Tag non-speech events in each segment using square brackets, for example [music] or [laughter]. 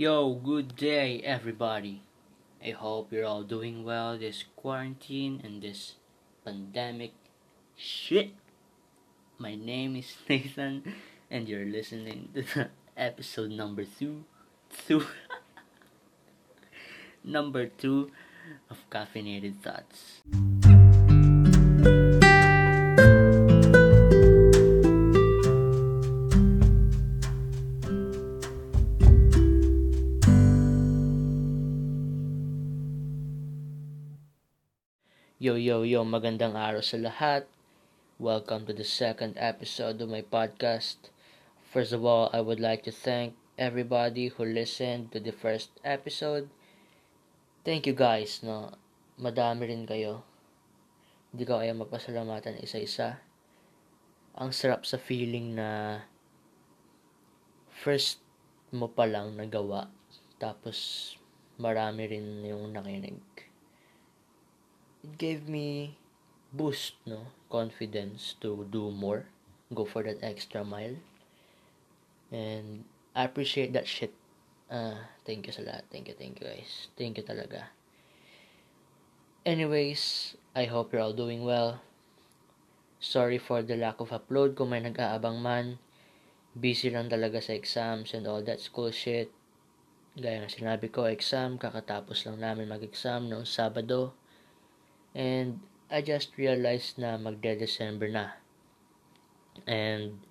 Yo, good day, everybody. I hope you're all doing well this quarantine and this pandemic shit. My name is [laughs] Nathan, and you're listening to episode number two, two, [laughs] number two of Caffeinated Thoughts. Yo, yo, yo, magandang araw sa lahat. Welcome to the second episode of my podcast. First of all, I would like to thank everybody who listened to the first episode. Thank you guys, no. Madami rin kayo. Hindi ko kaya mapasalamatan isa-isa. Ang sarap sa feeling na first mo pa lang nagawa. Tapos marami rin yung nakinig it gave me boost, no? Confidence to do more, go for that extra mile. And I appreciate that shit. Uh, thank you sa lahat. Thank you, thank you guys. Thank you talaga. Anyways, I hope you're all doing well. Sorry for the lack of upload kung may nag-aabang man. Busy lang talaga sa exams and all that school shit. Gaya ng sinabi ko, exam, kakatapos lang namin mag-exam noong Sabado. And I just realized na magde-December na. And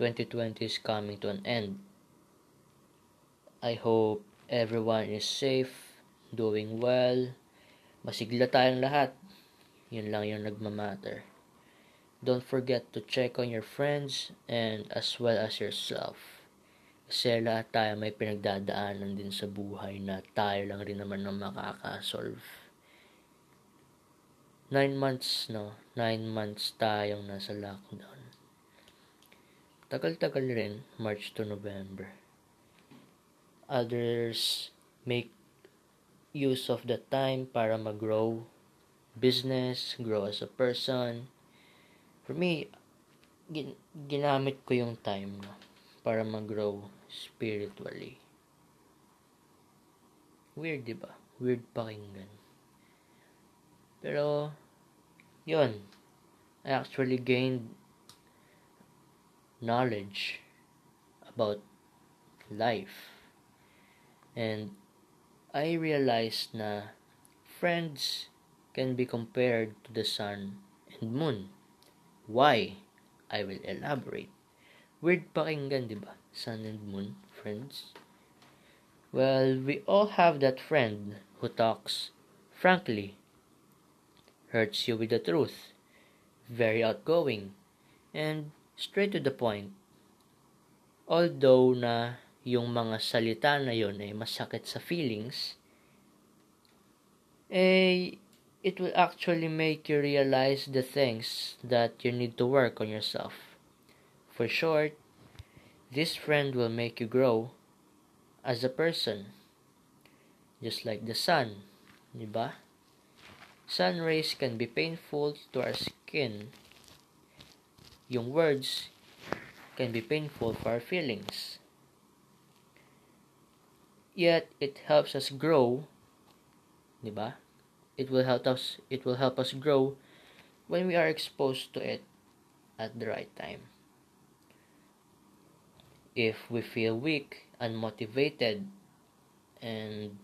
2020 is coming to an end. I hope everyone is safe, doing well, masigla tayong lahat. Yun lang yung nagmamatter. Don't forget to check on your friends and as well as yourself. Kasi lahat tayo may pinagdadaanan din sa buhay na tayo lang rin naman ang makakasolve nine months, no? Nine months tayong nasa lockdown. Tagal-tagal rin, March to November. Others make use of the time para mag-grow business, grow as a person. For me, gin- ginamit ko yung time no, para mag-grow spiritually. Weird, di ba? Weird pakinggan. Pero, yun. I actually gained knowledge about life. And I realized na friends can be compared to the sun and moon. Why? I will elaborate. Weird pakinggan, di ba? Sun and moon, friends. Well, we all have that friend who talks frankly hurts you with the truth, very outgoing, and straight to the point. Although na yung mga salita na yon ay masakit sa feelings, eh, it will actually make you realize the things that you need to work on yourself. For short, this friend will make you grow as a person. Just like the sun, di ba? Sun rays can be painful to our skin. Yung words can be painful for our feelings. Yet it helps us grow, ba? It will help us it will help us grow when we are exposed to it at the right time. If we feel weak, unmotivated, and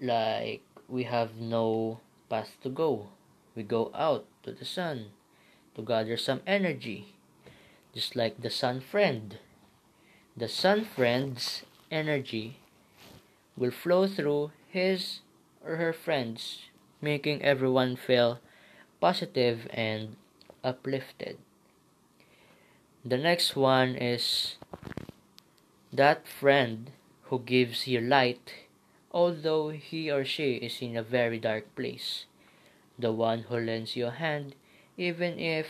like we have no path to go. We go out to the sun to gather some energy, just like the sun friend. The sun friend's energy will flow through his or her friends, making everyone feel positive and uplifted. The next one is that friend who gives you light although he or she is in a very dark place. The one who lends you a hand, even if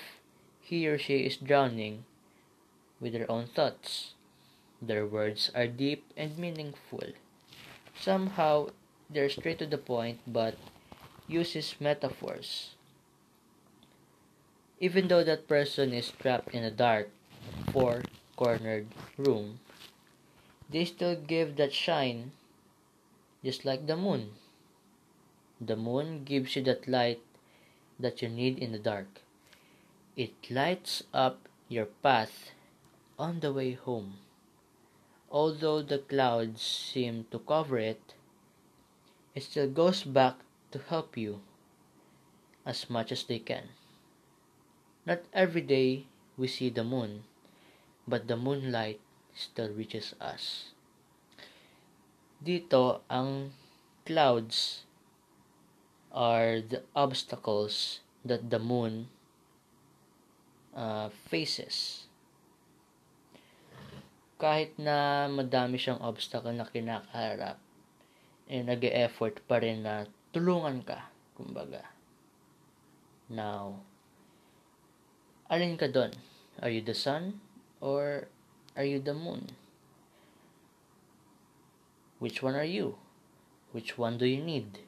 he or she is drowning with their own thoughts. Their words are deep and meaningful. Somehow, they're straight to the point but uses metaphors. Even though that person is trapped in a dark, four cornered room, they still give that shine just like the moon. The moon gives you that light that you need in the dark. It lights up your path on the way home. Although the clouds seem to cover it, it still goes back to help you as much as they can. Not every day we see the moon, but the moonlight still reaches us. Dito, ang clouds are the obstacles that the moon uh, faces. Kahit na madami siyang obstacle na kinakaharap, eh, nag-e-effort pa rin na tulungan ka, kumbaga. Now, Alin ka doon? Are you the sun or are you the moon? Which one are you? Which one do you need?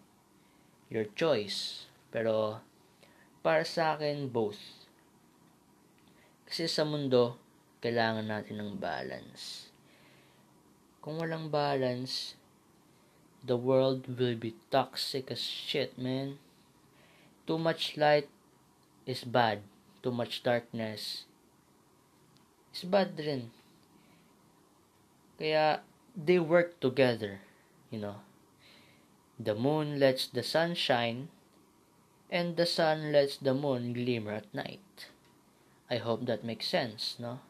Your choice. Pero para sa akin, both. Kasi sa mundo, kailangan natin ng balance. Kung walang balance, the world will be toxic as shit, man. Too much light is bad too much darkness is bad rin. Kaya, they work together, you know. The moon lets the sun shine, and the sun lets the moon glimmer at night. I hope that makes sense, no?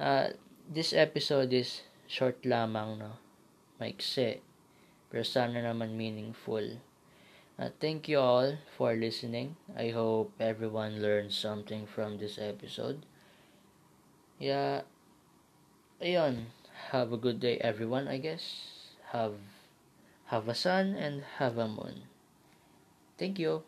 Uh, this episode is short lamang, no? Maikse. Pero sana naman meaningful. Uh, thank you all for listening. I hope everyone learned something from this episode. Yeah, ayun. Have a good day, everyone, I guess. Have, have a sun and have a moon. Thank you.